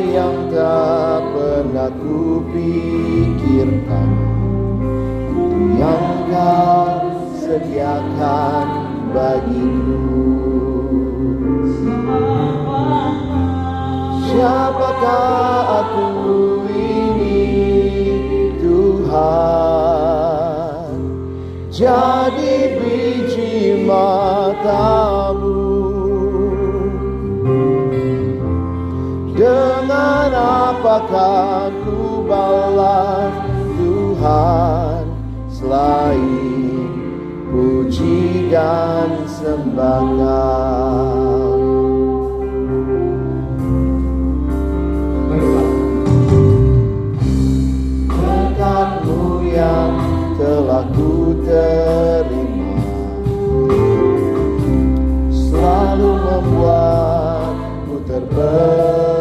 yang tak pernah ku pikirkan yang kau sediakan bagiku Siapakah aku ini Tuhan? Jadi biji matamu apakah ku balas Tuhan Selain puji dan sembah kau berkatmu yang telah ku terima. Selalu membuatku terpesona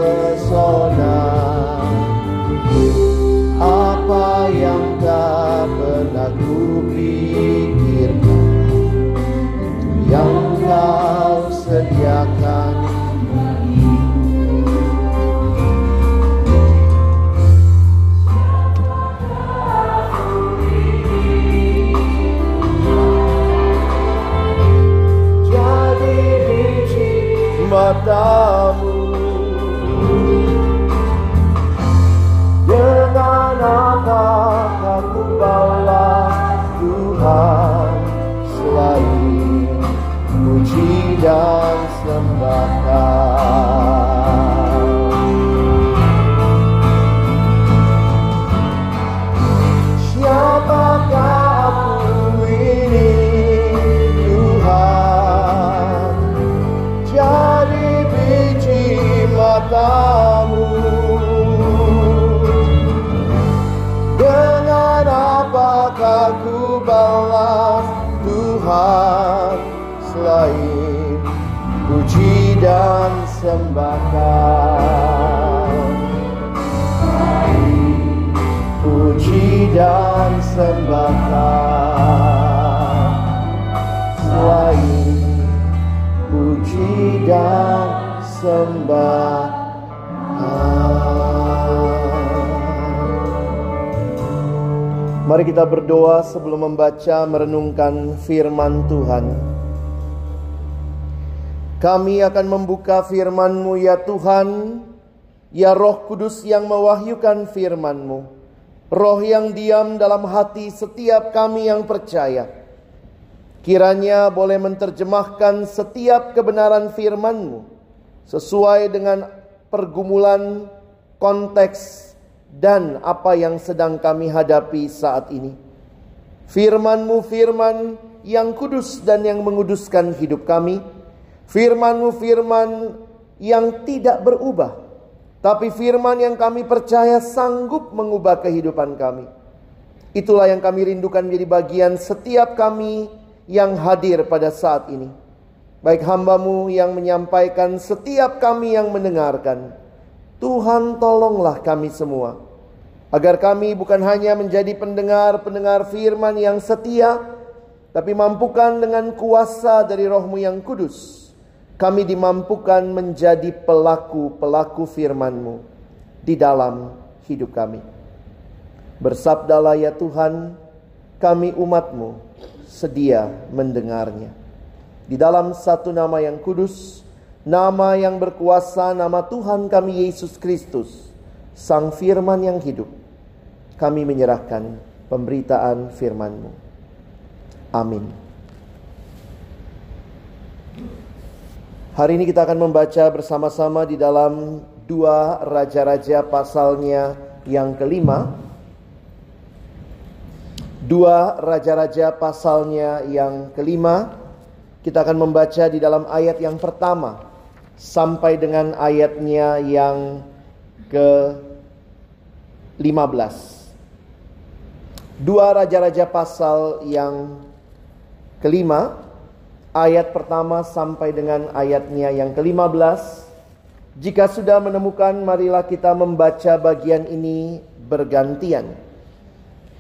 Mari kita berdoa sebelum membaca merenungkan firman Tuhan. Kami akan membuka firman-Mu ya Tuhan, ya Roh Kudus yang mewahyukan firman-Mu. Roh yang diam dalam hati setiap kami yang percaya. Kiranya boleh menerjemahkan setiap kebenaran firman-Mu sesuai dengan pergumulan, konteks, dan apa yang sedang kami hadapi saat ini. Firman-Mu firman yang kudus dan yang menguduskan hidup kami. Firman-Mu firman yang tidak berubah. Tapi firman yang kami percaya sanggup mengubah kehidupan kami. Itulah yang kami rindukan menjadi bagian setiap kami yang hadir pada saat ini. Baik hambamu yang menyampaikan setiap kami yang mendengarkan. Tuhan tolonglah kami semua. Agar kami bukan hanya menjadi pendengar-pendengar firman yang setia. Tapi mampukan dengan kuasa dari rohmu yang kudus kami dimampukan menjadi pelaku-pelaku firman-Mu di dalam hidup kami. Bersabdalah ya Tuhan, kami umatmu sedia mendengarnya. Di dalam satu nama yang kudus, nama yang berkuasa, nama Tuhan kami Yesus Kristus, Sang Firman yang hidup, kami menyerahkan pemberitaan firman-Mu. Amin. Hari ini kita akan membaca bersama-sama di dalam dua raja-raja pasalnya yang kelima. Dua raja-raja pasalnya yang kelima. Kita akan membaca di dalam ayat yang pertama sampai dengan ayatnya yang ke 15. Dua raja-raja pasal yang kelima, ayat pertama sampai dengan ayatnya yang ke-15. Jika sudah menemukan, marilah kita membaca bagian ini bergantian.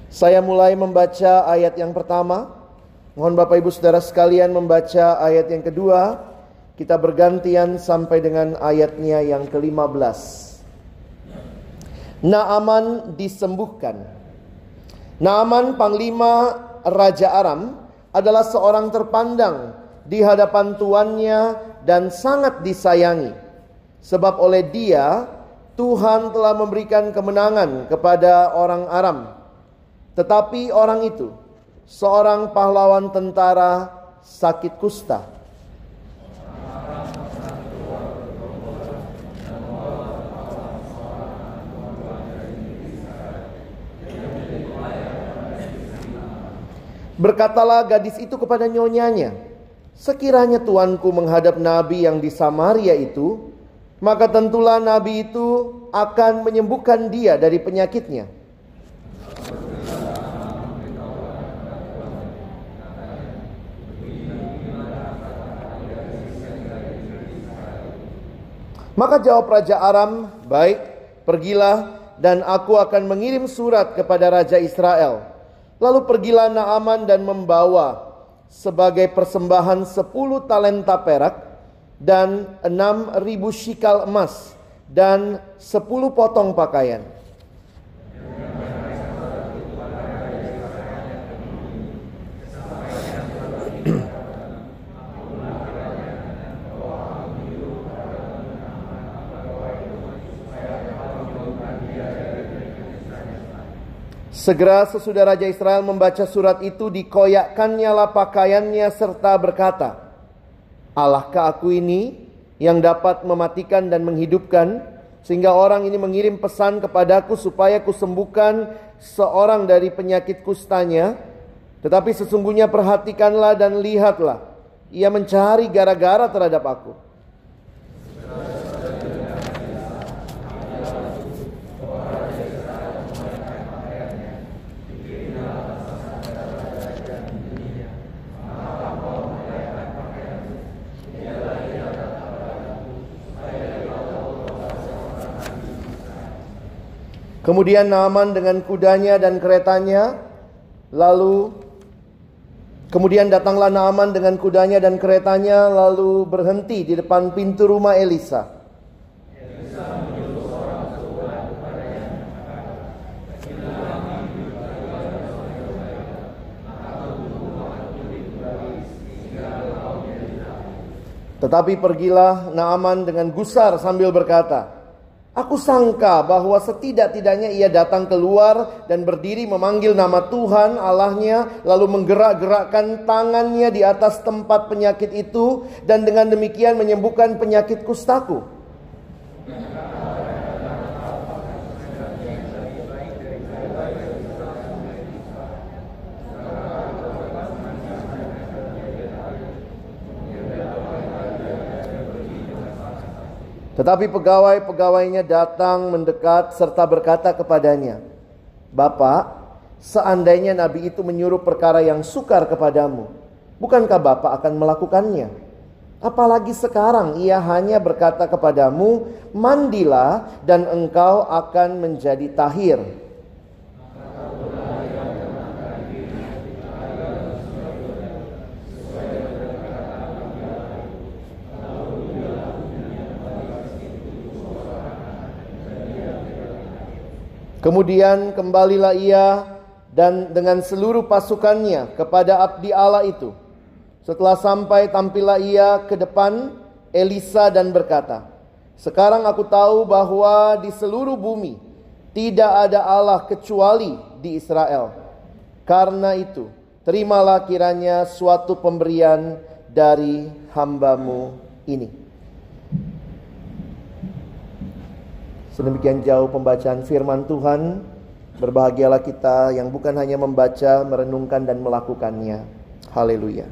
Saya mulai membaca ayat yang pertama. Mohon Bapak Ibu Saudara sekalian membaca ayat yang kedua. Kita bergantian sampai dengan ayatnya yang ke-15. Naaman disembuhkan. Naaman panglima Raja Aram adalah seorang terpandang di hadapan tuannya dan sangat disayangi. Sebab oleh dia Tuhan telah memberikan kemenangan kepada orang Aram. Tetapi orang itu seorang pahlawan tentara sakit kusta. Berkatalah gadis itu kepada nyonyanya, Sekiranya tuanku menghadap nabi yang di Samaria itu, maka tentulah nabi itu akan menyembuhkan dia dari penyakitnya. Maka jawab Raja Aram, "Baik, pergilah dan aku akan mengirim surat kepada Raja Israel." Lalu pergilah Naaman dan membawa sebagai persembahan sepuluh talenta perak dan enam ribu shikal emas dan sepuluh potong pakaian. Segera sesudah Raja Israel membaca surat itu dikoyakkannya pakaiannya serta berkata, Allahkah aku ini yang dapat mematikan dan menghidupkan sehingga orang ini mengirim pesan kepadaku supaya kusembuhkan seorang dari penyakit kustanya. Tetapi sesungguhnya perhatikanlah dan lihatlah, ia mencari gara-gara terhadap aku. Kemudian Naaman dengan kudanya dan keretanya lalu kemudian datanglah Naaman dengan kudanya dan keretanya lalu berhenti di depan pintu rumah Elisa. Tetapi pergilah Naaman dengan gusar sambil berkata, Aku sangka bahwa setidak-tidaknya ia datang keluar dan berdiri memanggil nama Tuhan Allahnya lalu menggerak-gerakkan tangannya di atas tempat penyakit itu dan dengan demikian menyembuhkan penyakit kustaku. Tetapi pegawai-pegawainya datang mendekat serta berkata kepadanya, Bapak, seandainya Nabi itu menyuruh perkara yang sukar kepadamu, bukankah Bapak akan melakukannya? Apalagi sekarang ia hanya berkata kepadamu, mandilah dan engkau akan menjadi tahir. Kemudian kembalilah ia dan dengan seluruh pasukannya kepada abdi Allah itu. Setelah sampai tampillah ia ke depan Elisa dan berkata, "Sekarang aku tahu bahwa di seluruh bumi tidak ada Allah kecuali di Israel. Karena itu, terimalah kiranya suatu pemberian dari hambamu ini." Sedemikian jauh pembacaan firman Tuhan. Berbahagialah kita yang bukan hanya membaca, merenungkan dan melakukannya. Haleluya.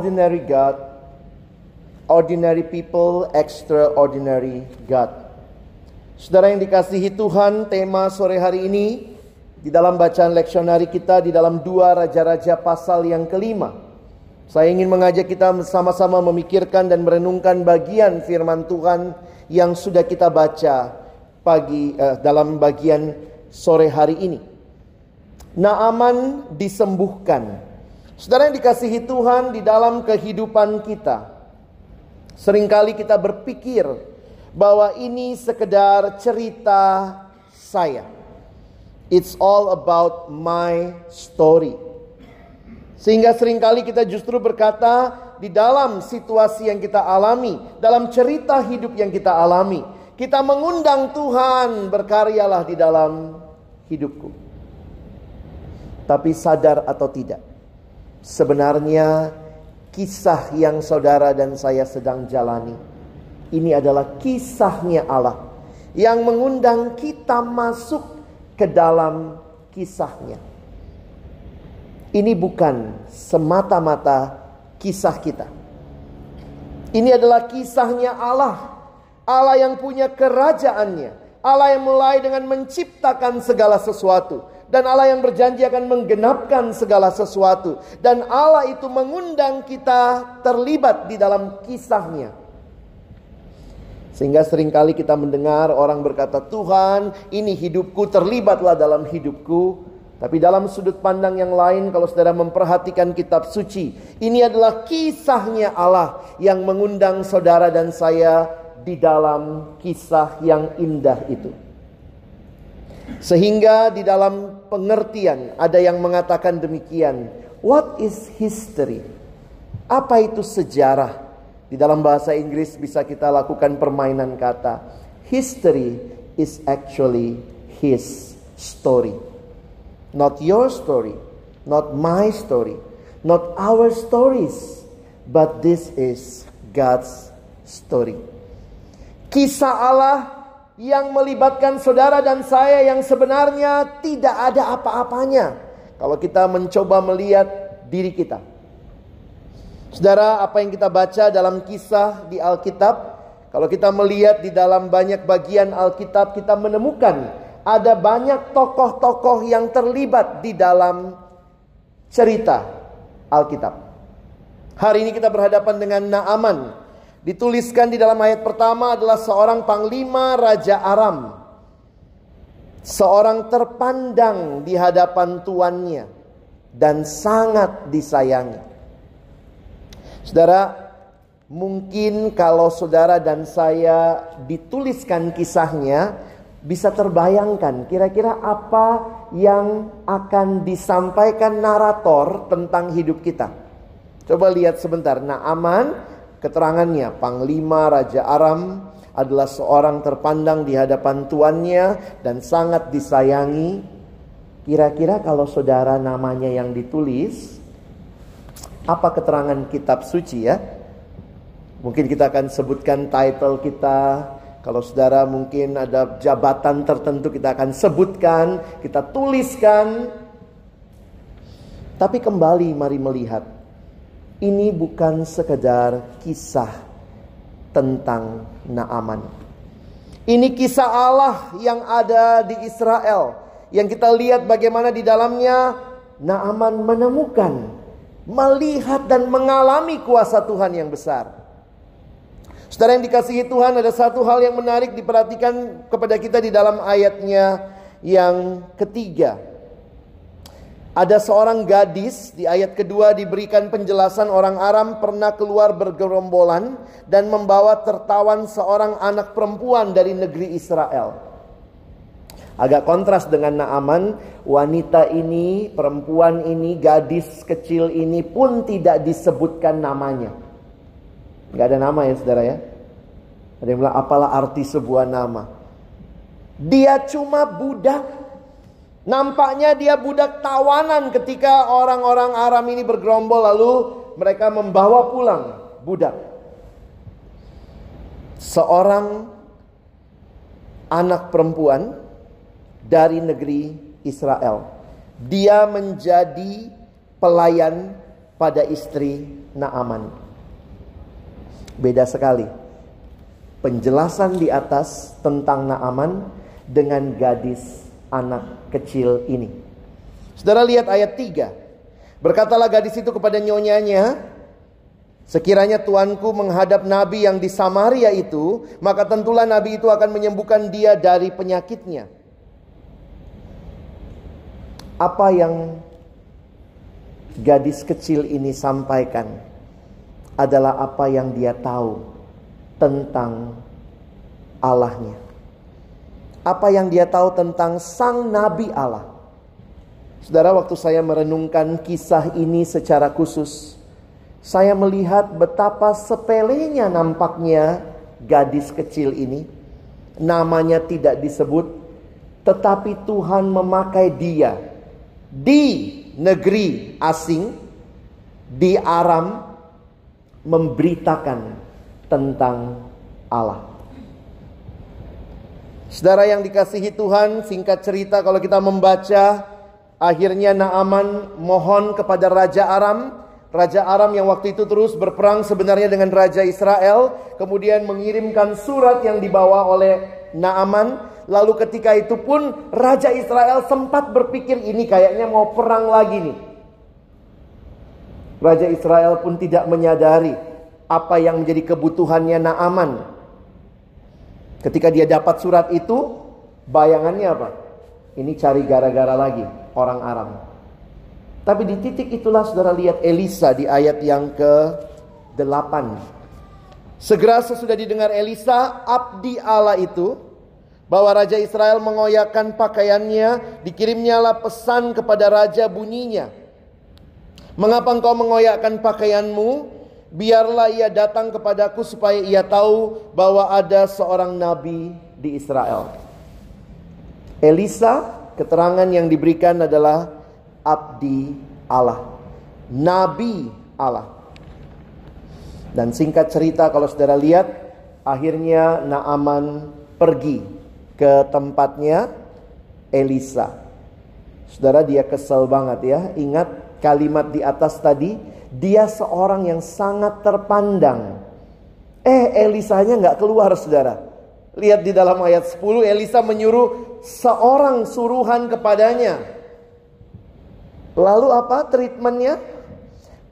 Ordinary God, ordinary people, extraordinary God. Saudara yang dikasihi Tuhan, tema sore hari ini di dalam bacaan leksionari kita di dalam dua raja-raja pasal yang kelima. Saya ingin mengajak kita sama-sama memikirkan dan merenungkan bagian firman Tuhan yang sudah kita baca pagi eh, dalam bagian sore hari ini. Naaman disembuhkan Saudara yang dikasihi Tuhan di dalam kehidupan kita. Seringkali kita berpikir bahwa ini sekedar cerita saya. It's all about my story. Sehingga sering kali kita justru berkata di dalam situasi yang kita alami, dalam cerita hidup yang kita alami, kita mengundang Tuhan berkaryalah di dalam hidupku. Tapi sadar atau tidak, Sebenarnya kisah yang saudara dan saya sedang jalani ini adalah kisahnya Allah yang mengundang kita masuk ke dalam kisahnya. Ini bukan semata-mata kisah kita. Ini adalah kisahnya Allah. Allah yang punya kerajaannya. Allah yang mulai dengan menciptakan segala sesuatu dan Allah yang berjanji akan menggenapkan segala sesuatu. Dan Allah itu mengundang kita terlibat di dalam kisahnya. Sehingga sering kali kita mendengar orang berkata, Tuhan ini hidupku terlibatlah dalam hidupku. Tapi dalam sudut pandang yang lain kalau saudara memperhatikan kitab suci. Ini adalah kisahnya Allah yang mengundang saudara dan saya di dalam kisah yang indah itu. Sehingga di dalam pengertian ada yang mengatakan demikian. What is history? Apa itu sejarah? Di dalam bahasa Inggris bisa kita lakukan permainan kata. History is actually his story. Not your story, not my story, not our stories, but this is God's story. Kisah Allah yang melibatkan saudara dan saya yang sebenarnya tidak ada apa-apanya. Kalau kita mencoba melihat diri kita. Saudara, apa yang kita baca dalam kisah di Alkitab, kalau kita melihat di dalam banyak bagian Alkitab, kita menemukan ada banyak tokoh-tokoh yang terlibat di dalam cerita Alkitab. Hari ini kita berhadapan dengan Naaman Dituliskan di dalam ayat pertama adalah seorang panglima Raja Aram. Seorang terpandang di hadapan tuannya dan sangat disayangi. Saudara, mungkin kalau saudara dan saya dituliskan kisahnya, bisa terbayangkan kira-kira apa yang akan disampaikan narator tentang hidup kita. Coba lihat sebentar. Naaman Keterangannya, Panglima Raja Aram adalah seorang terpandang di hadapan tuannya dan sangat disayangi. Kira-kira kalau saudara namanya yang ditulis, apa keterangan kitab suci ya? Mungkin kita akan sebutkan title kita. Kalau saudara mungkin ada jabatan tertentu kita akan sebutkan, kita tuliskan. Tapi kembali mari melihat ini bukan sekedar kisah tentang Naaman. Ini kisah Allah yang ada di Israel. Yang kita lihat bagaimana di dalamnya Naaman menemukan, melihat dan mengalami kuasa Tuhan yang besar. Saudara yang dikasihi Tuhan ada satu hal yang menarik diperhatikan kepada kita di dalam ayatnya yang ketiga. Ada seorang gadis di ayat kedua diberikan penjelasan orang Aram pernah keluar bergerombolan dan membawa tertawan seorang anak perempuan dari negeri Israel. Agak kontras dengan Naaman, wanita ini, perempuan ini, gadis kecil ini pun tidak disebutkan namanya. Gak ada nama ya saudara ya. Ada yang bilang apalah arti sebuah nama. Dia cuma budak Nampaknya dia budak tawanan ketika orang-orang Aram ini bergerombol lalu mereka membawa pulang budak. Seorang anak perempuan dari negeri Israel. Dia menjadi pelayan pada istri Naaman. Beda sekali. Penjelasan di atas tentang Naaman dengan gadis anak kecil ini. Saudara lihat ayat 3. Berkatalah gadis itu kepada nyonyanya, Sekiranya tuanku menghadap nabi yang di Samaria itu, maka tentulah nabi itu akan menyembuhkan dia dari penyakitnya. Apa yang gadis kecil ini sampaikan adalah apa yang dia tahu tentang Allahnya apa yang dia tahu tentang sang nabi Allah. Saudara, waktu saya merenungkan kisah ini secara khusus, saya melihat betapa sepelenya nampaknya gadis kecil ini. Namanya tidak disebut, tetapi Tuhan memakai dia di negeri asing, di Aram, memberitakan tentang Allah. Saudara yang dikasihi Tuhan, singkat cerita kalau kita membaca akhirnya Naaman mohon kepada Raja Aram, Raja Aram yang waktu itu terus berperang sebenarnya dengan Raja Israel, kemudian mengirimkan surat yang dibawa oleh Naaman. Lalu ketika itu pun Raja Israel sempat berpikir ini kayaknya mau perang lagi nih. Raja Israel pun tidak menyadari apa yang menjadi kebutuhannya Naaman. Ketika dia dapat surat itu, bayangannya apa? Ini cari gara-gara lagi orang Aram. Tapi di titik itulah saudara lihat Elisa di ayat yang ke-8. Segera sesudah didengar Elisa, abdi Allah itu, bahwa Raja Israel mengoyakkan pakaiannya, dikirimnyalah pesan kepada Raja bunyinya. Mengapa engkau mengoyakkan pakaianmu? Biarlah ia datang kepadaku supaya ia tahu bahwa ada seorang nabi di Israel. Elisa, keterangan yang diberikan adalah abdi Allah, nabi Allah. Dan singkat cerita kalau saudara lihat, akhirnya Naaman pergi ke tempatnya Elisa. Saudara dia kesel banget ya. Ingat kalimat di atas tadi, dia seorang yang sangat terpandang. Eh Elisanya nggak keluar saudara. Lihat di dalam ayat 10 Elisa menyuruh seorang suruhan kepadanya. Lalu apa treatmentnya?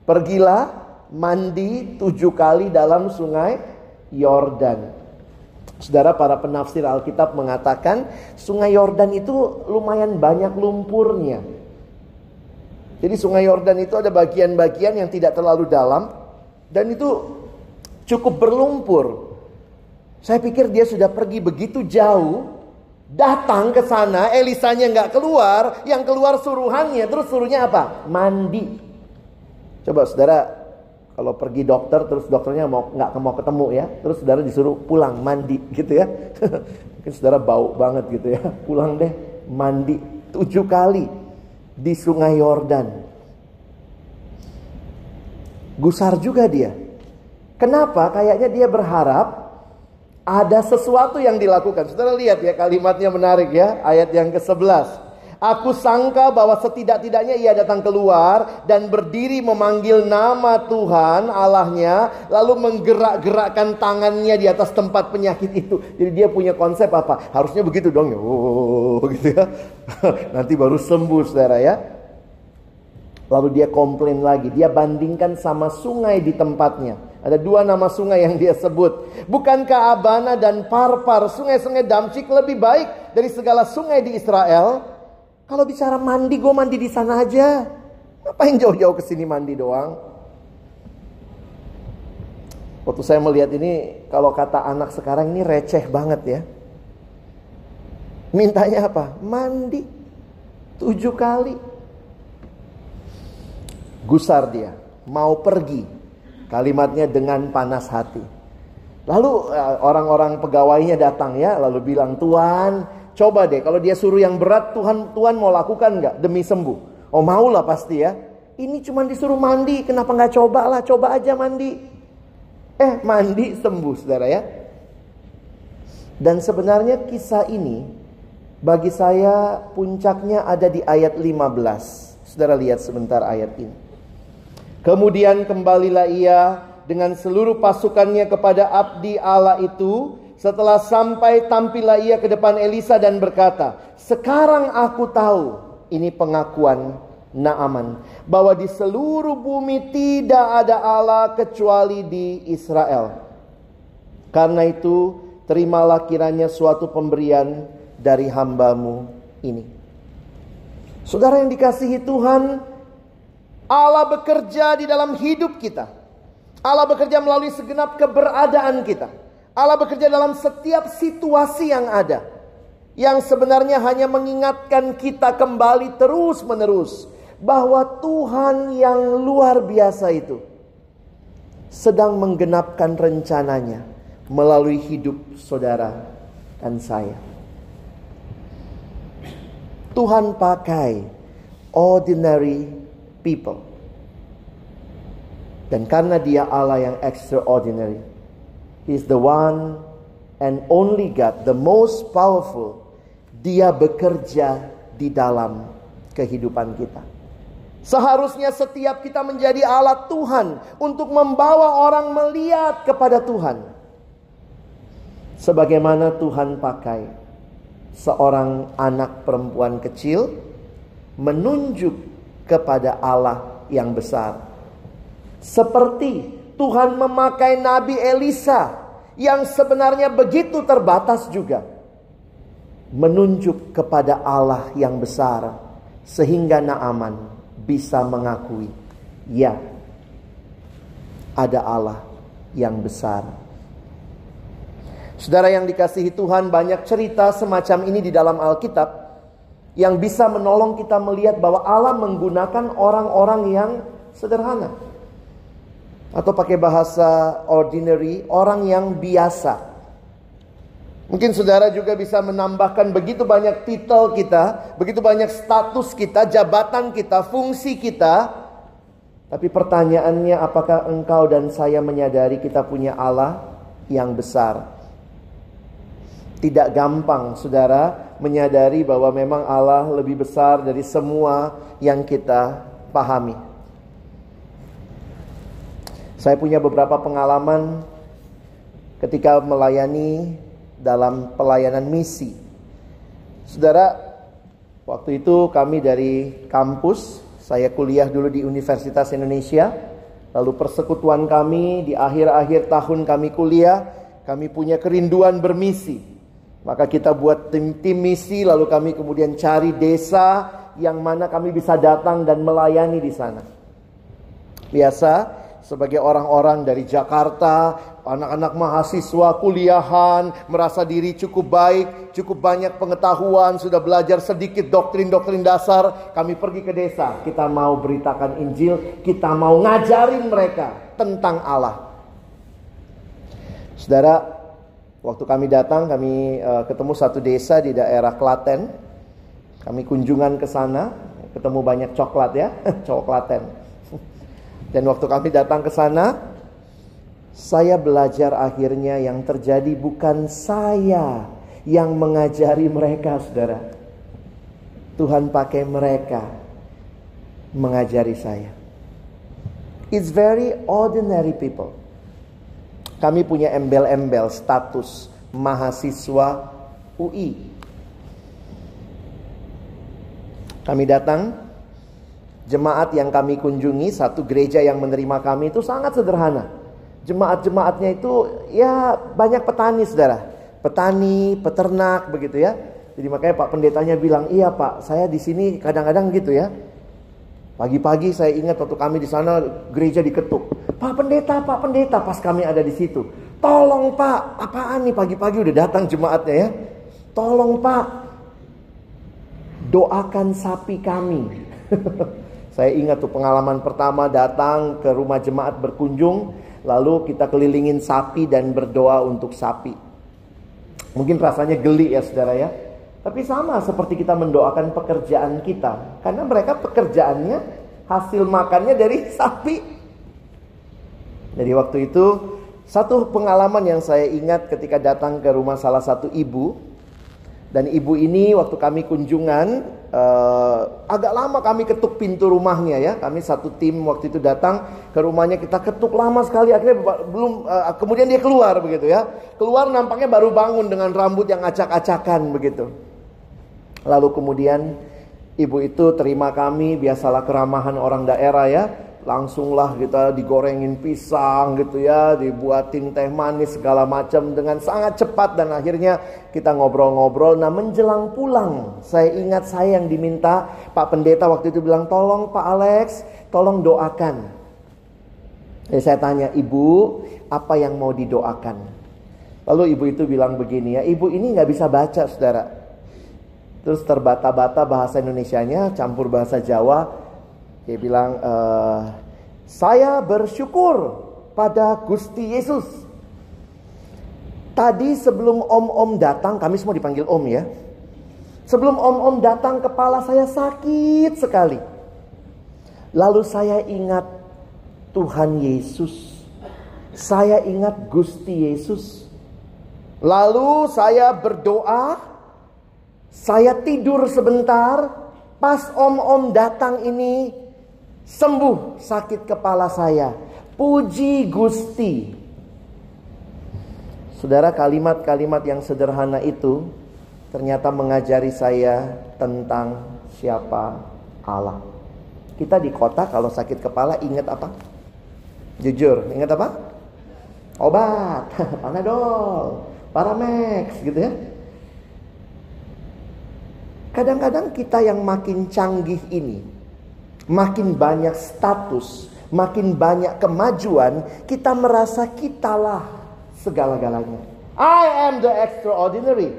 Pergilah mandi tujuh kali dalam sungai Yordan. Saudara para penafsir Alkitab mengatakan sungai Yordan itu lumayan banyak lumpurnya. Jadi sungai Yordan itu ada bagian-bagian yang tidak terlalu dalam dan itu cukup berlumpur. Saya pikir dia sudah pergi begitu jauh, datang ke sana, Elisanya nggak keluar, yang keluar suruhannya, terus suruhnya apa? Mandi. Coba saudara, kalau pergi dokter, terus dokternya mau nggak mau ketemu ya, terus saudara disuruh pulang mandi gitu ya. Mungkin saudara bau banget gitu ya, pulang deh mandi tujuh kali di sungai Yordan. Gusar juga dia. Kenapa? Kayaknya dia berharap ada sesuatu yang dilakukan. Saudara lihat ya kalimatnya menarik ya, ayat yang ke-11. Aku sangka bahwa setidak-tidaknya ia datang keluar dan berdiri memanggil nama Tuhan Allahnya lalu menggerak-gerakkan tangannya di atas tempat penyakit itu. Jadi dia punya konsep apa? Harusnya begitu dong. Oh, gitu ya. Nanti baru sembuh Saudara ya. Lalu dia komplain lagi, dia bandingkan sama sungai di tempatnya. Ada dua nama sungai yang dia sebut. Bukankah Abana dan Parpar, sungai-sungai Damcik lebih baik dari segala sungai di Israel? Kalau bicara mandi, gue mandi di sana aja. Ngapain jauh-jauh ke sini mandi doang? Waktu saya melihat ini, kalau kata anak sekarang ini receh banget ya. Mintanya apa? Mandi. Tujuh kali. Gusar dia. Mau pergi. Kalimatnya dengan panas hati. Lalu eh, orang-orang pegawainya datang ya. Lalu bilang, Tuhan Coba deh kalau dia suruh yang berat Tuhan Tuhan mau lakukan nggak demi sembuh? Oh mau lah pasti ya. Ini cuma disuruh mandi, kenapa nggak coba lah? Coba aja mandi. Eh mandi sembuh saudara ya. Dan sebenarnya kisah ini bagi saya puncaknya ada di ayat 15. Saudara lihat sebentar ayat ini. Kemudian kembalilah ia dengan seluruh pasukannya kepada abdi Allah itu setelah sampai tampillah ia ke depan Elisa dan berkata, "Sekarang aku tahu." Ini pengakuan Naaman bahwa di seluruh bumi tidak ada Allah kecuali di Israel. Karena itu, terimalah kiranya suatu pemberian dari hambamu ini. Saudara yang dikasihi Tuhan, Allah bekerja di dalam hidup kita. Allah bekerja melalui segenap keberadaan kita. Allah bekerja dalam setiap situasi yang ada. Yang sebenarnya hanya mengingatkan kita kembali terus menerus. Bahwa Tuhan yang luar biasa itu. Sedang menggenapkan rencananya. Melalui hidup saudara dan saya. Tuhan pakai ordinary people. Dan karena dia Allah yang extraordinary is the one and only God, the most powerful. Dia bekerja di dalam kehidupan kita. Seharusnya setiap kita menjadi alat Tuhan untuk membawa orang melihat kepada Tuhan. Sebagaimana Tuhan pakai seorang anak perempuan kecil menunjuk kepada Allah yang besar. Seperti Tuhan memakai Nabi Elisa yang sebenarnya begitu terbatas juga. Menunjuk kepada Allah yang besar sehingga Naaman bisa mengakui, ya ada Allah yang besar. Saudara yang dikasihi Tuhan banyak cerita semacam ini di dalam Alkitab yang bisa menolong kita melihat bahwa Allah menggunakan orang-orang yang sederhana atau pakai bahasa ordinary, orang yang biasa. Mungkin saudara juga bisa menambahkan begitu banyak titel kita, begitu banyak status kita, jabatan kita, fungsi kita. Tapi pertanyaannya apakah engkau dan saya menyadari kita punya Allah yang besar? Tidak gampang saudara menyadari bahwa memang Allah lebih besar dari semua yang kita pahami. Saya punya beberapa pengalaman ketika melayani dalam pelayanan misi. Saudara, waktu itu kami dari kampus, saya kuliah dulu di Universitas Indonesia, lalu persekutuan kami di akhir-akhir tahun kami kuliah, kami punya kerinduan bermisi. Maka kita buat tim-tim misi, lalu kami kemudian cari desa yang mana kami bisa datang dan melayani di sana. Biasa sebagai orang-orang dari Jakarta, anak-anak mahasiswa kuliahan, merasa diri cukup baik, cukup banyak pengetahuan, sudah belajar sedikit doktrin-doktrin dasar, kami pergi ke desa, kita mau beritakan Injil, kita mau ngajarin mereka tentang Allah. Saudara, waktu kami datang, kami uh, ketemu satu desa di daerah Klaten. Kami kunjungan ke sana, ketemu banyak coklat ya, coklaten. Dan waktu kami datang ke sana, saya belajar akhirnya yang terjadi bukan saya yang mengajari mereka, saudara. Tuhan pakai mereka mengajari saya. It's very ordinary people. Kami punya embel-embel status mahasiswa UI. Kami datang, jemaat yang kami kunjungi, satu gereja yang menerima kami itu sangat sederhana. Jemaat-jemaatnya itu ya banyak petani saudara. Petani, peternak begitu ya. Jadi makanya Pak Pendetanya bilang, iya Pak, saya di sini kadang-kadang gitu ya. Pagi-pagi saya ingat waktu kami di sana gereja diketuk. Pak Pendeta, Pak Pendeta, pas kami ada di situ. Tolong Pak, apaan nih pagi-pagi udah datang jemaatnya ya. Tolong Pak, doakan sapi kami. saya ingat tuh pengalaman pertama datang ke rumah jemaat berkunjung. Lalu kita kelilingin sapi dan berdoa untuk sapi. Mungkin rasanya geli ya saudara ya. Tapi sama seperti kita mendoakan pekerjaan kita. Karena mereka pekerjaannya hasil makannya dari sapi. Jadi waktu itu satu pengalaman yang saya ingat ketika datang ke rumah salah satu ibu. Dan ibu ini waktu kami kunjungan uh, agak lama kami ketuk pintu rumahnya ya. Kami satu tim waktu itu datang ke rumahnya kita ketuk lama sekali akhirnya belum uh, kemudian dia keluar begitu ya. Keluar nampaknya baru bangun dengan rambut yang acak-acakan begitu. Lalu kemudian ibu itu terima kami, biasalah keramahan orang daerah ya. Langsunglah kita digorengin pisang gitu ya, dibuatin teh manis segala macam dengan sangat cepat dan akhirnya kita ngobrol-ngobrol. Nah menjelang pulang, saya ingat saya yang diminta Pak Pendeta waktu itu bilang, tolong Pak Alex, tolong doakan. Jadi saya tanya, ibu apa yang mau didoakan? Lalu ibu itu bilang begini ya, ibu ini nggak bisa baca saudara. Terus terbata-bata bahasa Indonesianya campur bahasa Jawa. Dia bilang, e, saya bersyukur pada Gusti Yesus. Tadi sebelum om-om datang, kami semua dipanggil om ya. Sebelum om-om datang kepala saya sakit sekali. Lalu saya ingat Tuhan Yesus. Saya ingat Gusti Yesus. Lalu saya berdoa saya tidur sebentar, pas om-om datang ini sembuh sakit kepala saya. Puji Gusti. Saudara kalimat-kalimat yang sederhana itu ternyata mengajari saya tentang siapa Allah. Kita di kota kalau sakit kepala ingat apa? Jujur, ingat apa? Obat, Panadol, Paramex gitu ya. Kadang-kadang kita yang makin canggih ini, makin banyak status, makin banyak kemajuan, kita merasa kitalah segala-galanya. I am the extraordinary.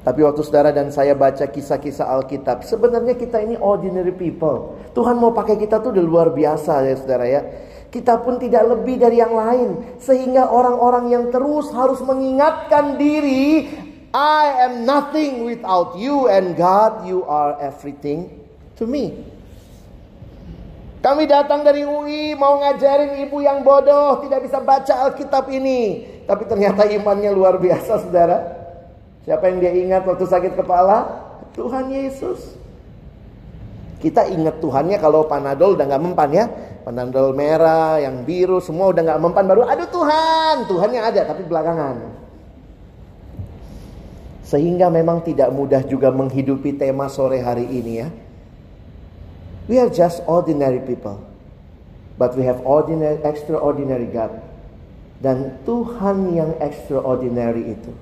Tapi waktu saudara dan saya baca kisah-kisah Alkitab, sebenarnya kita ini ordinary people. Tuhan mau pakai kita tuh udah luar biasa ya saudara ya. Kita pun tidak lebih dari yang lain. Sehingga orang-orang yang terus harus mengingatkan diri I am nothing without you and God you are everything to me. Kami datang dari UI mau ngajarin ibu yang bodoh tidak bisa baca Alkitab ini. Tapi ternyata imannya luar biasa saudara. Siapa yang dia ingat waktu sakit kepala? Tuhan Yesus. Kita ingat Tuhannya kalau Panadol udah nggak mempan ya. Panadol merah, yang biru, semua udah nggak mempan baru. Aduh Tuhan, Tuhannya ada tapi belakangan. Sehingga memang tidak mudah juga menghidupi tema sore hari ini ya. We are just ordinary people. But we have ordinary, extraordinary God. Dan Tuhan yang extraordinary itu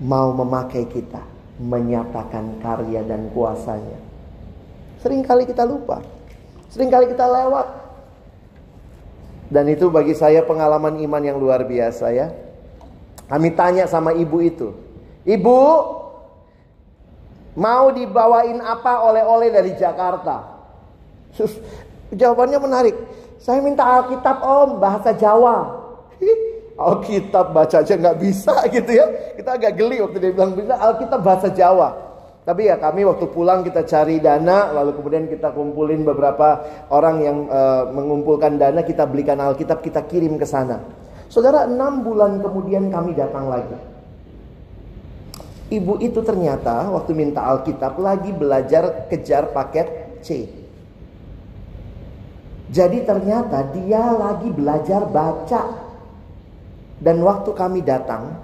mau memakai kita menyatakan karya dan kuasanya. Seringkali kita lupa. Seringkali kita lewat. Dan itu bagi saya pengalaman iman yang luar biasa ya. Kami tanya sama ibu itu, Ibu, mau dibawain apa oleh-oleh dari Jakarta? Jawabannya menarik. Saya minta Alkitab om, bahasa Jawa. Alkitab baca aja nggak bisa gitu ya. Kita agak geli waktu dia bilang bisa Alkitab bahasa Jawa. Tapi ya kami waktu pulang kita cari dana, lalu kemudian kita kumpulin beberapa orang yang uh, mengumpulkan dana, kita belikan Alkitab, kita kirim ke sana. Saudara, enam bulan kemudian kami datang lagi. Ibu itu ternyata waktu minta Alkitab lagi belajar kejar paket C. Jadi ternyata dia lagi belajar baca. Dan waktu kami datang,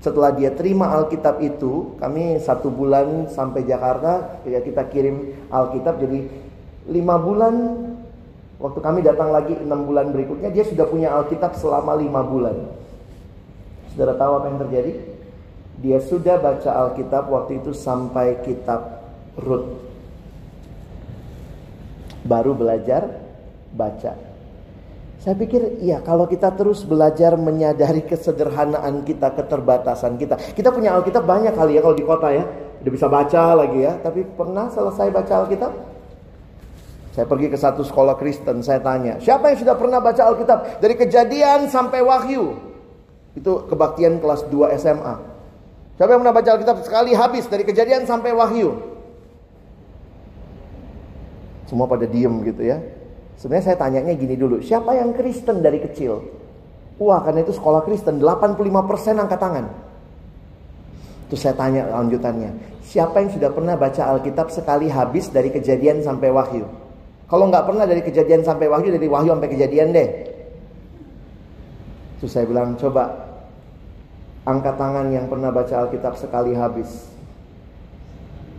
setelah dia terima Alkitab itu, kami satu bulan sampai Jakarta, ya kita kirim Alkitab. Jadi lima bulan, waktu kami datang lagi enam bulan berikutnya, dia sudah punya Alkitab selama lima bulan. Saudara tahu apa yang terjadi? Dia sudah baca Alkitab waktu itu sampai kitab Rut. Baru belajar baca. Saya pikir ya kalau kita terus belajar menyadari kesederhanaan kita, keterbatasan kita. Kita punya Alkitab banyak kali ya kalau di kota ya. Udah bisa baca lagi ya. Tapi pernah selesai baca Alkitab? Saya pergi ke satu sekolah Kristen, saya tanya, siapa yang sudah pernah baca Alkitab? Dari kejadian sampai wahyu. Itu kebaktian kelas 2 SMA. Siapa yang pernah baca Alkitab sekali habis dari kejadian sampai wahyu? Semua pada diem gitu ya. Sebenarnya saya tanyanya gini dulu, siapa yang Kristen dari kecil? Wah, karena itu sekolah Kristen, 85% angkat tangan. Terus saya tanya lanjutannya, siapa yang sudah pernah baca Alkitab sekali habis dari kejadian sampai wahyu? Kalau nggak pernah dari kejadian sampai wahyu, dari wahyu sampai kejadian deh. Terus saya bilang, coba angkat tangan yang pernah baca Alkitab sekali habis.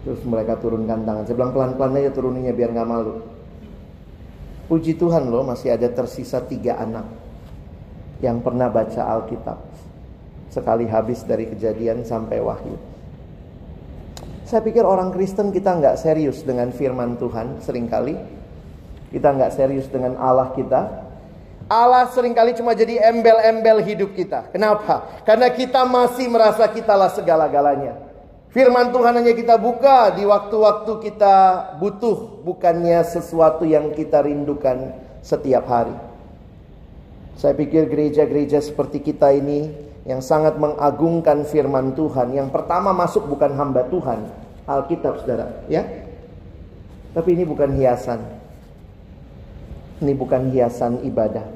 Terus mereka turunkan tangan. Saya bilang pelan-pelan aja turuninya biar nggak malu. Puji Tuhan loh masih ada tersisa tiga anak yang pernah baca Alkitab. Sekali habis dari kejadian sampai wahyu. Saya pikir orang Kristen kita nggak serius dengan firman Tuhan sering kali. Kita nggak serius dengan Allah kita. Allah sering kali cuma jadi embel-embel hidup kita. Kenapa? Karena kita masih merasa kitalah segala-galanya. Firman Tuhan hanya kita buka di waktu-waktu kita butuh, bukannya sesuatu yang kita rindukan setiap hari. Saya pikir gereja-gereja seperti kita ini yang sangat mengagungkan firman Tuhan, yang pertama masuk bukan hamba Tuhan, Alkitab Saudara, ya. Tapi ini bukan hiasan. Ini bukan hiasan ibadah.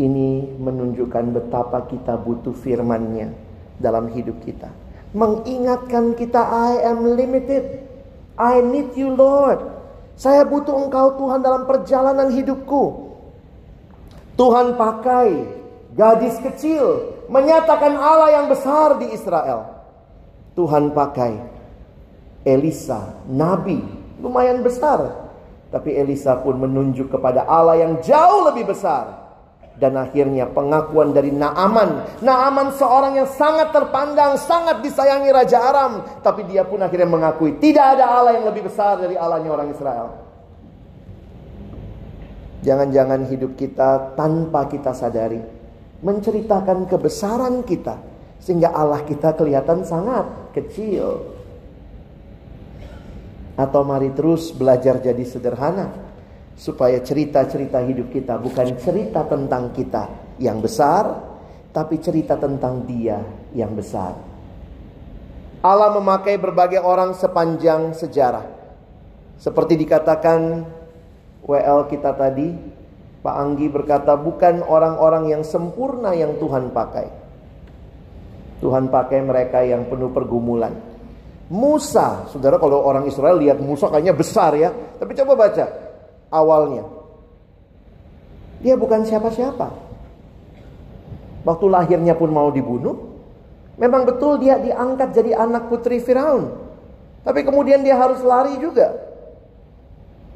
Ini menunjukkan betapa kita butuh firman-Nya dalam hidup kita. Mengingatkan kita I am limited. I need you Lord. Saya butuh Engkau Tuhan dalam perjalanan hidupku. Tuhan pakai gadis kecil menyatakan Allah yang besar di Israel. Tuhan pakai Elisa, nabi, lumayan besar. Tapi Elisa pun menunjuk kepada Allah yang jauh lebih besar dan akhirnya pengakuan dari Naaman. Naaman seorang yang sangat terpandang, sangat disayangi Raja Aram. Tapi dia pun akhirnya mengakui tidak ada Allah yang lebih besar dari Allahnya orang Israel. Jangan-jangan hidup kita tanpa kita sadari. Menceritakan kebesaran kita. Sehingga Allah kita kelihatan sangat kecil. Atau mari terus belajar jadi sederhana supaya cerita-cerita hidup kita bukan cerita tentang kita yang besar, tapi cerita tentang Dia yang besar. Allah memakai berbagai orang sepanjang sejarah. Seperti dikatakan WL kita tadi, Pak Anggi berkata bukan orang-orang yang sempurna yang Tuhan pakai. Tuhan pakai mereka yang penuh pergumulan. Musa, saudara kalau orang Israel lihat Musa kayaknya besar ya. Tapi coba baca, awalnya. Dia bukan siapa-siapa. Waktu lahirnya pun mau dibunuh. Memang betul dia diangkat jadi anak putri Firaun. Tapi kemudian dia harus lari juga.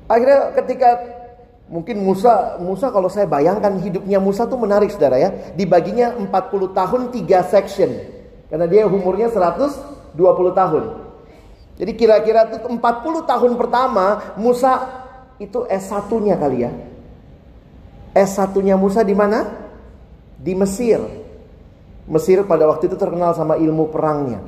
Akhirnya ketika mungkin Musa Musa kalau saya bayangkan hidupnya Musa tuh menarik Saudara ya. Dibaginya 40 tahun 3 section. Karena dia umurnya 120 tahun. Jadi kira-kira tuh 40 tahun pertama Musa itu S1-nya kali ya. S1-nya Musa di mana? Di Mesir. Mesir pada waktu itu terkenal sama ilmu perangnya.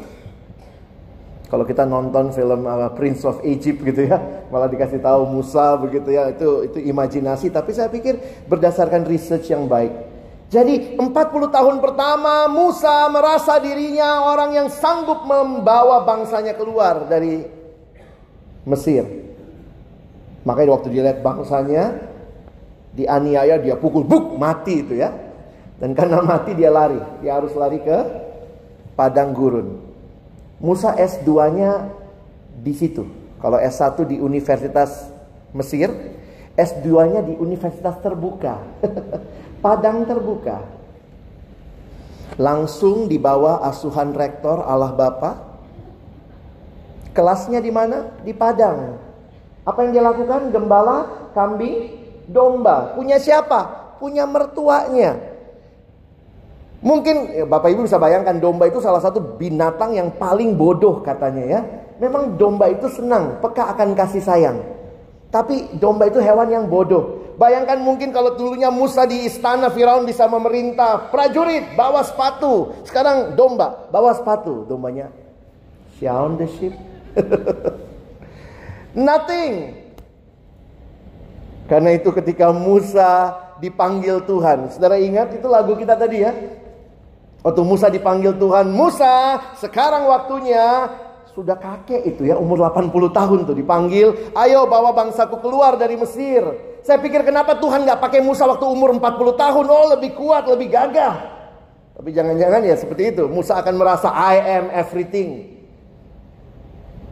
Kalau kita nonton film uh, Prince of Egypt gitu ya, malah dikasih tahu Musa begitu ya, itu itu imajinasi tapi saya pikir berdasarkan research yang baik. Jadi 40 tahun pertama Musa merasa dirinya orang yang sanggup membawa bangsanya keluar dari Mesir. Makanya waktu dia lihat bangsanya dianiaya dia pukul buk mati itu ya. Dan karena mati dia lari, dia harus lari ke padang gurun. Musa S2-nya di situ. Kalau S1 di Universitas Mesir, S2-nya di Universitas Terbuka. Padang Terbuka. Langsung di bawah asuhan rektor Allah Bapa. Kelasnya di mana? Di Padang. Apa yang dia lakukan? Gembala, kambing, domba. Punya siapa? Punya mertuanya. Mungkin ya Bapak Ibu bisa bayangkan domba itu salah satu binatang yang paling bodoh katanya ya. Memang domba itu senang, peka akan kasih sayang. Tapi domba itu hewan yang bodoh. Bayangkan mungkin kalau dulunya Musa di istana Firaun bisa memerintah prajurit bawa sepatu. Sekarang domba bawa sepatu. Dombanya sound the ship. Nothing. Karena itu ketika Musa dipanggil Tuhan. Saudara ingat itu lagu kita tadi ya. Waktu Musa dipanggil Tuhan, Musa sekarang waktunya sudah kakek itu ya umur 80 tahun tuh dipanggil, ayo bawa bangsaku keluar dari Mesir. Saya pikir kenapa Tuhan nggak pakai Musa waktu umur 40 tahun, oh lebih kuat, lebih gagah. Tapi jangan-jangan ya seperti itu, Musa akan merasa I am everything.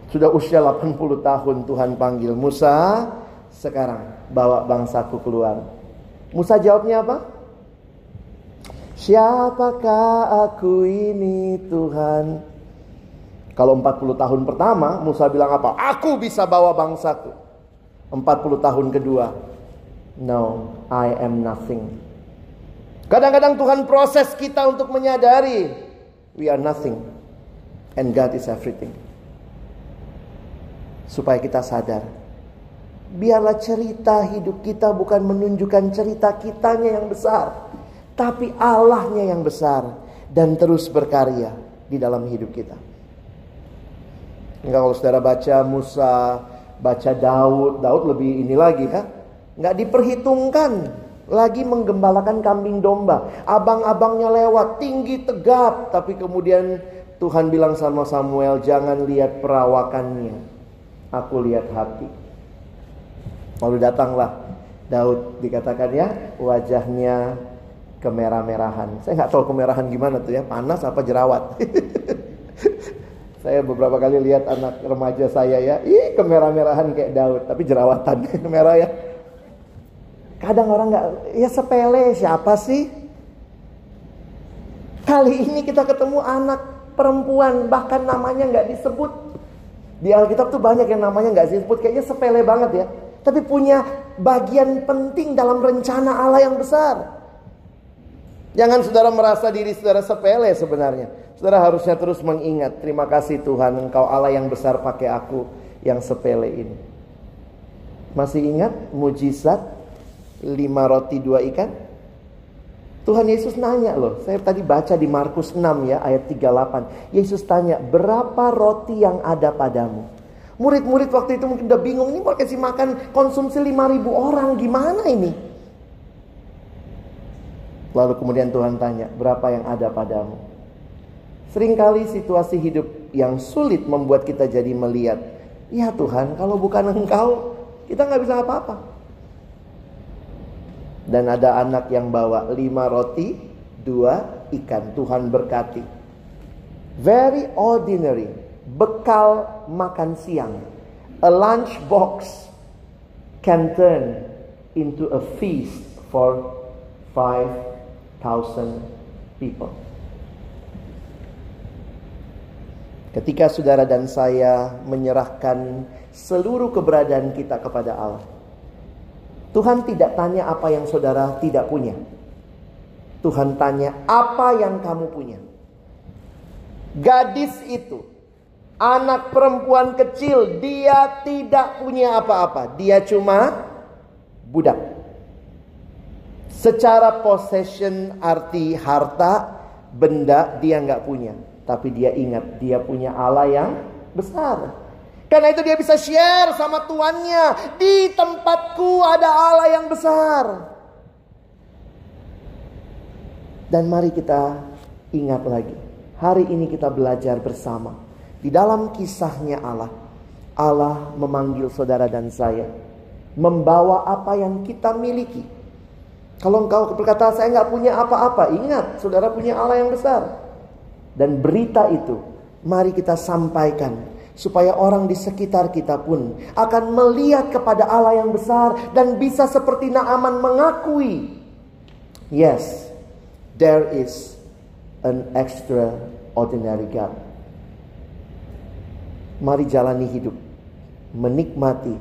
Sudah usia 80 tahun Tuhan panggil Musa, sekarang bawa bangsaku keluar. Musa jawabnya apa? Siapakah aku ini Tuhan? Kalau 40 tahun pertama Musa bilang apa? Aku bisa bawa bangsaku. 40 tahun kedua. No, I am nothing. Kadang-kadang Tuhan proses kita untuk menyadari we are nothing and God is everything. Supaya kita sadar. Biarlah cerita hidup kita bukan menunjukkan cerita kitanya yang besar tapi Allahnya yang besar dan terus berkarya di dalam hidup kita. Enggak kalau saudara baca Musa, baca Daud, Daud lebih ini lagi ya. Enggak diperhitungkan lagi menggembalakan kambing domba. Abang-abangnya lewat tinggi tegap, tapi kemudian Tuhan bilang sama Samuel, "Jangan lihat perawakannya. Aku lihat hati." Lalu datanglah Daud dikatakan ya, wajahnya kemerah-merahan. Saya nggak tahu kemerahan gimana tuh ya, panas apa jerawat. saya beberapa kali lihat anak remaja saya ya, ih kemerah-merahan kayak Daud, tapi jerawatan merah ya. Kadang orang nggak, ya sepele siapa sih? Kali ini kita ketemu anak perempuan bahkan namanya nggak disebut. Di Alkitab tuh banyak yang namanya nggak disebut, kayaknya sepele banget ya. Tapi punya bagian penting dalam rencana Allah yang besar. Jangan saudara merasa diri saudara sepele sebenarnya. Saudara harusnya terus mengingat, terima kasih Tuhan engkau Allah yang besar pakai aku yang sepele ini. Masih ingat mujizat lima roti dua ikan? Tuhan Yesus nanya loh, saya tadi baca di Markus 6 ya ayat 38. Yesus tanya, berapa roti yang ada padamu? Murid-murid waktu itu mungkin udah bingung, ini mau kasih makan konsumsi 5000 orang, gimana ini? Lalu kemudian Tuhan tanya, berapa yang ada padamu? Seringkali situasi hidup yang sulit membuat kita jadi melihat, ya Tuhan kalau bukan engkau, kita nggak bisa apa-apa. Dan ada anak yang bawa lima roti, dua ikan. Tuhan berkati. Very ordinary. Bekal makan siang. A lunch box can turn into a feast for five thousand people. Ketika saudara dan saya menyerahkan seluruh keberadaan kita kepada Allah, Tuhan tidak tanya apa yang saudara tidak punya. Tuhan tanya apa yang kamu punya. Gadis itu, anak perempuan kecil, dia tidak punya apa-apa. Dia cuma budak. Secara possession arti harta, benda dia nggak punya. Tapi dia ingat dia punya Allah yang besar. Karena itu dia bisa share sama tuannya. Di tempatku ada Allah yang besar. Dan mari kita ingat lagi. Hari ini kita belajar bersama. Di dalam kisahnya Allah. Allah memanggil saudara dan saya. Membawa apa yang kita miliki kalau engkau berkata saya nggak punya apa-apa, ingat saudara punya Allah yang besar. Dan berita itu Mari kita sampaikan supaya orang di sekitar kita pun akan melihat kepada Allah yang besar dan bisa seperti Naaman mengakui, yes, there is an extraordinary God. Mari jalani hidup, menikmati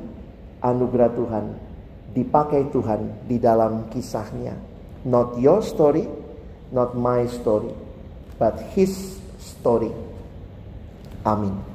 anugerah Tuhan, dipakai Tuhan di dalam kisahnya. Not your story, not my story, but His story. Amin.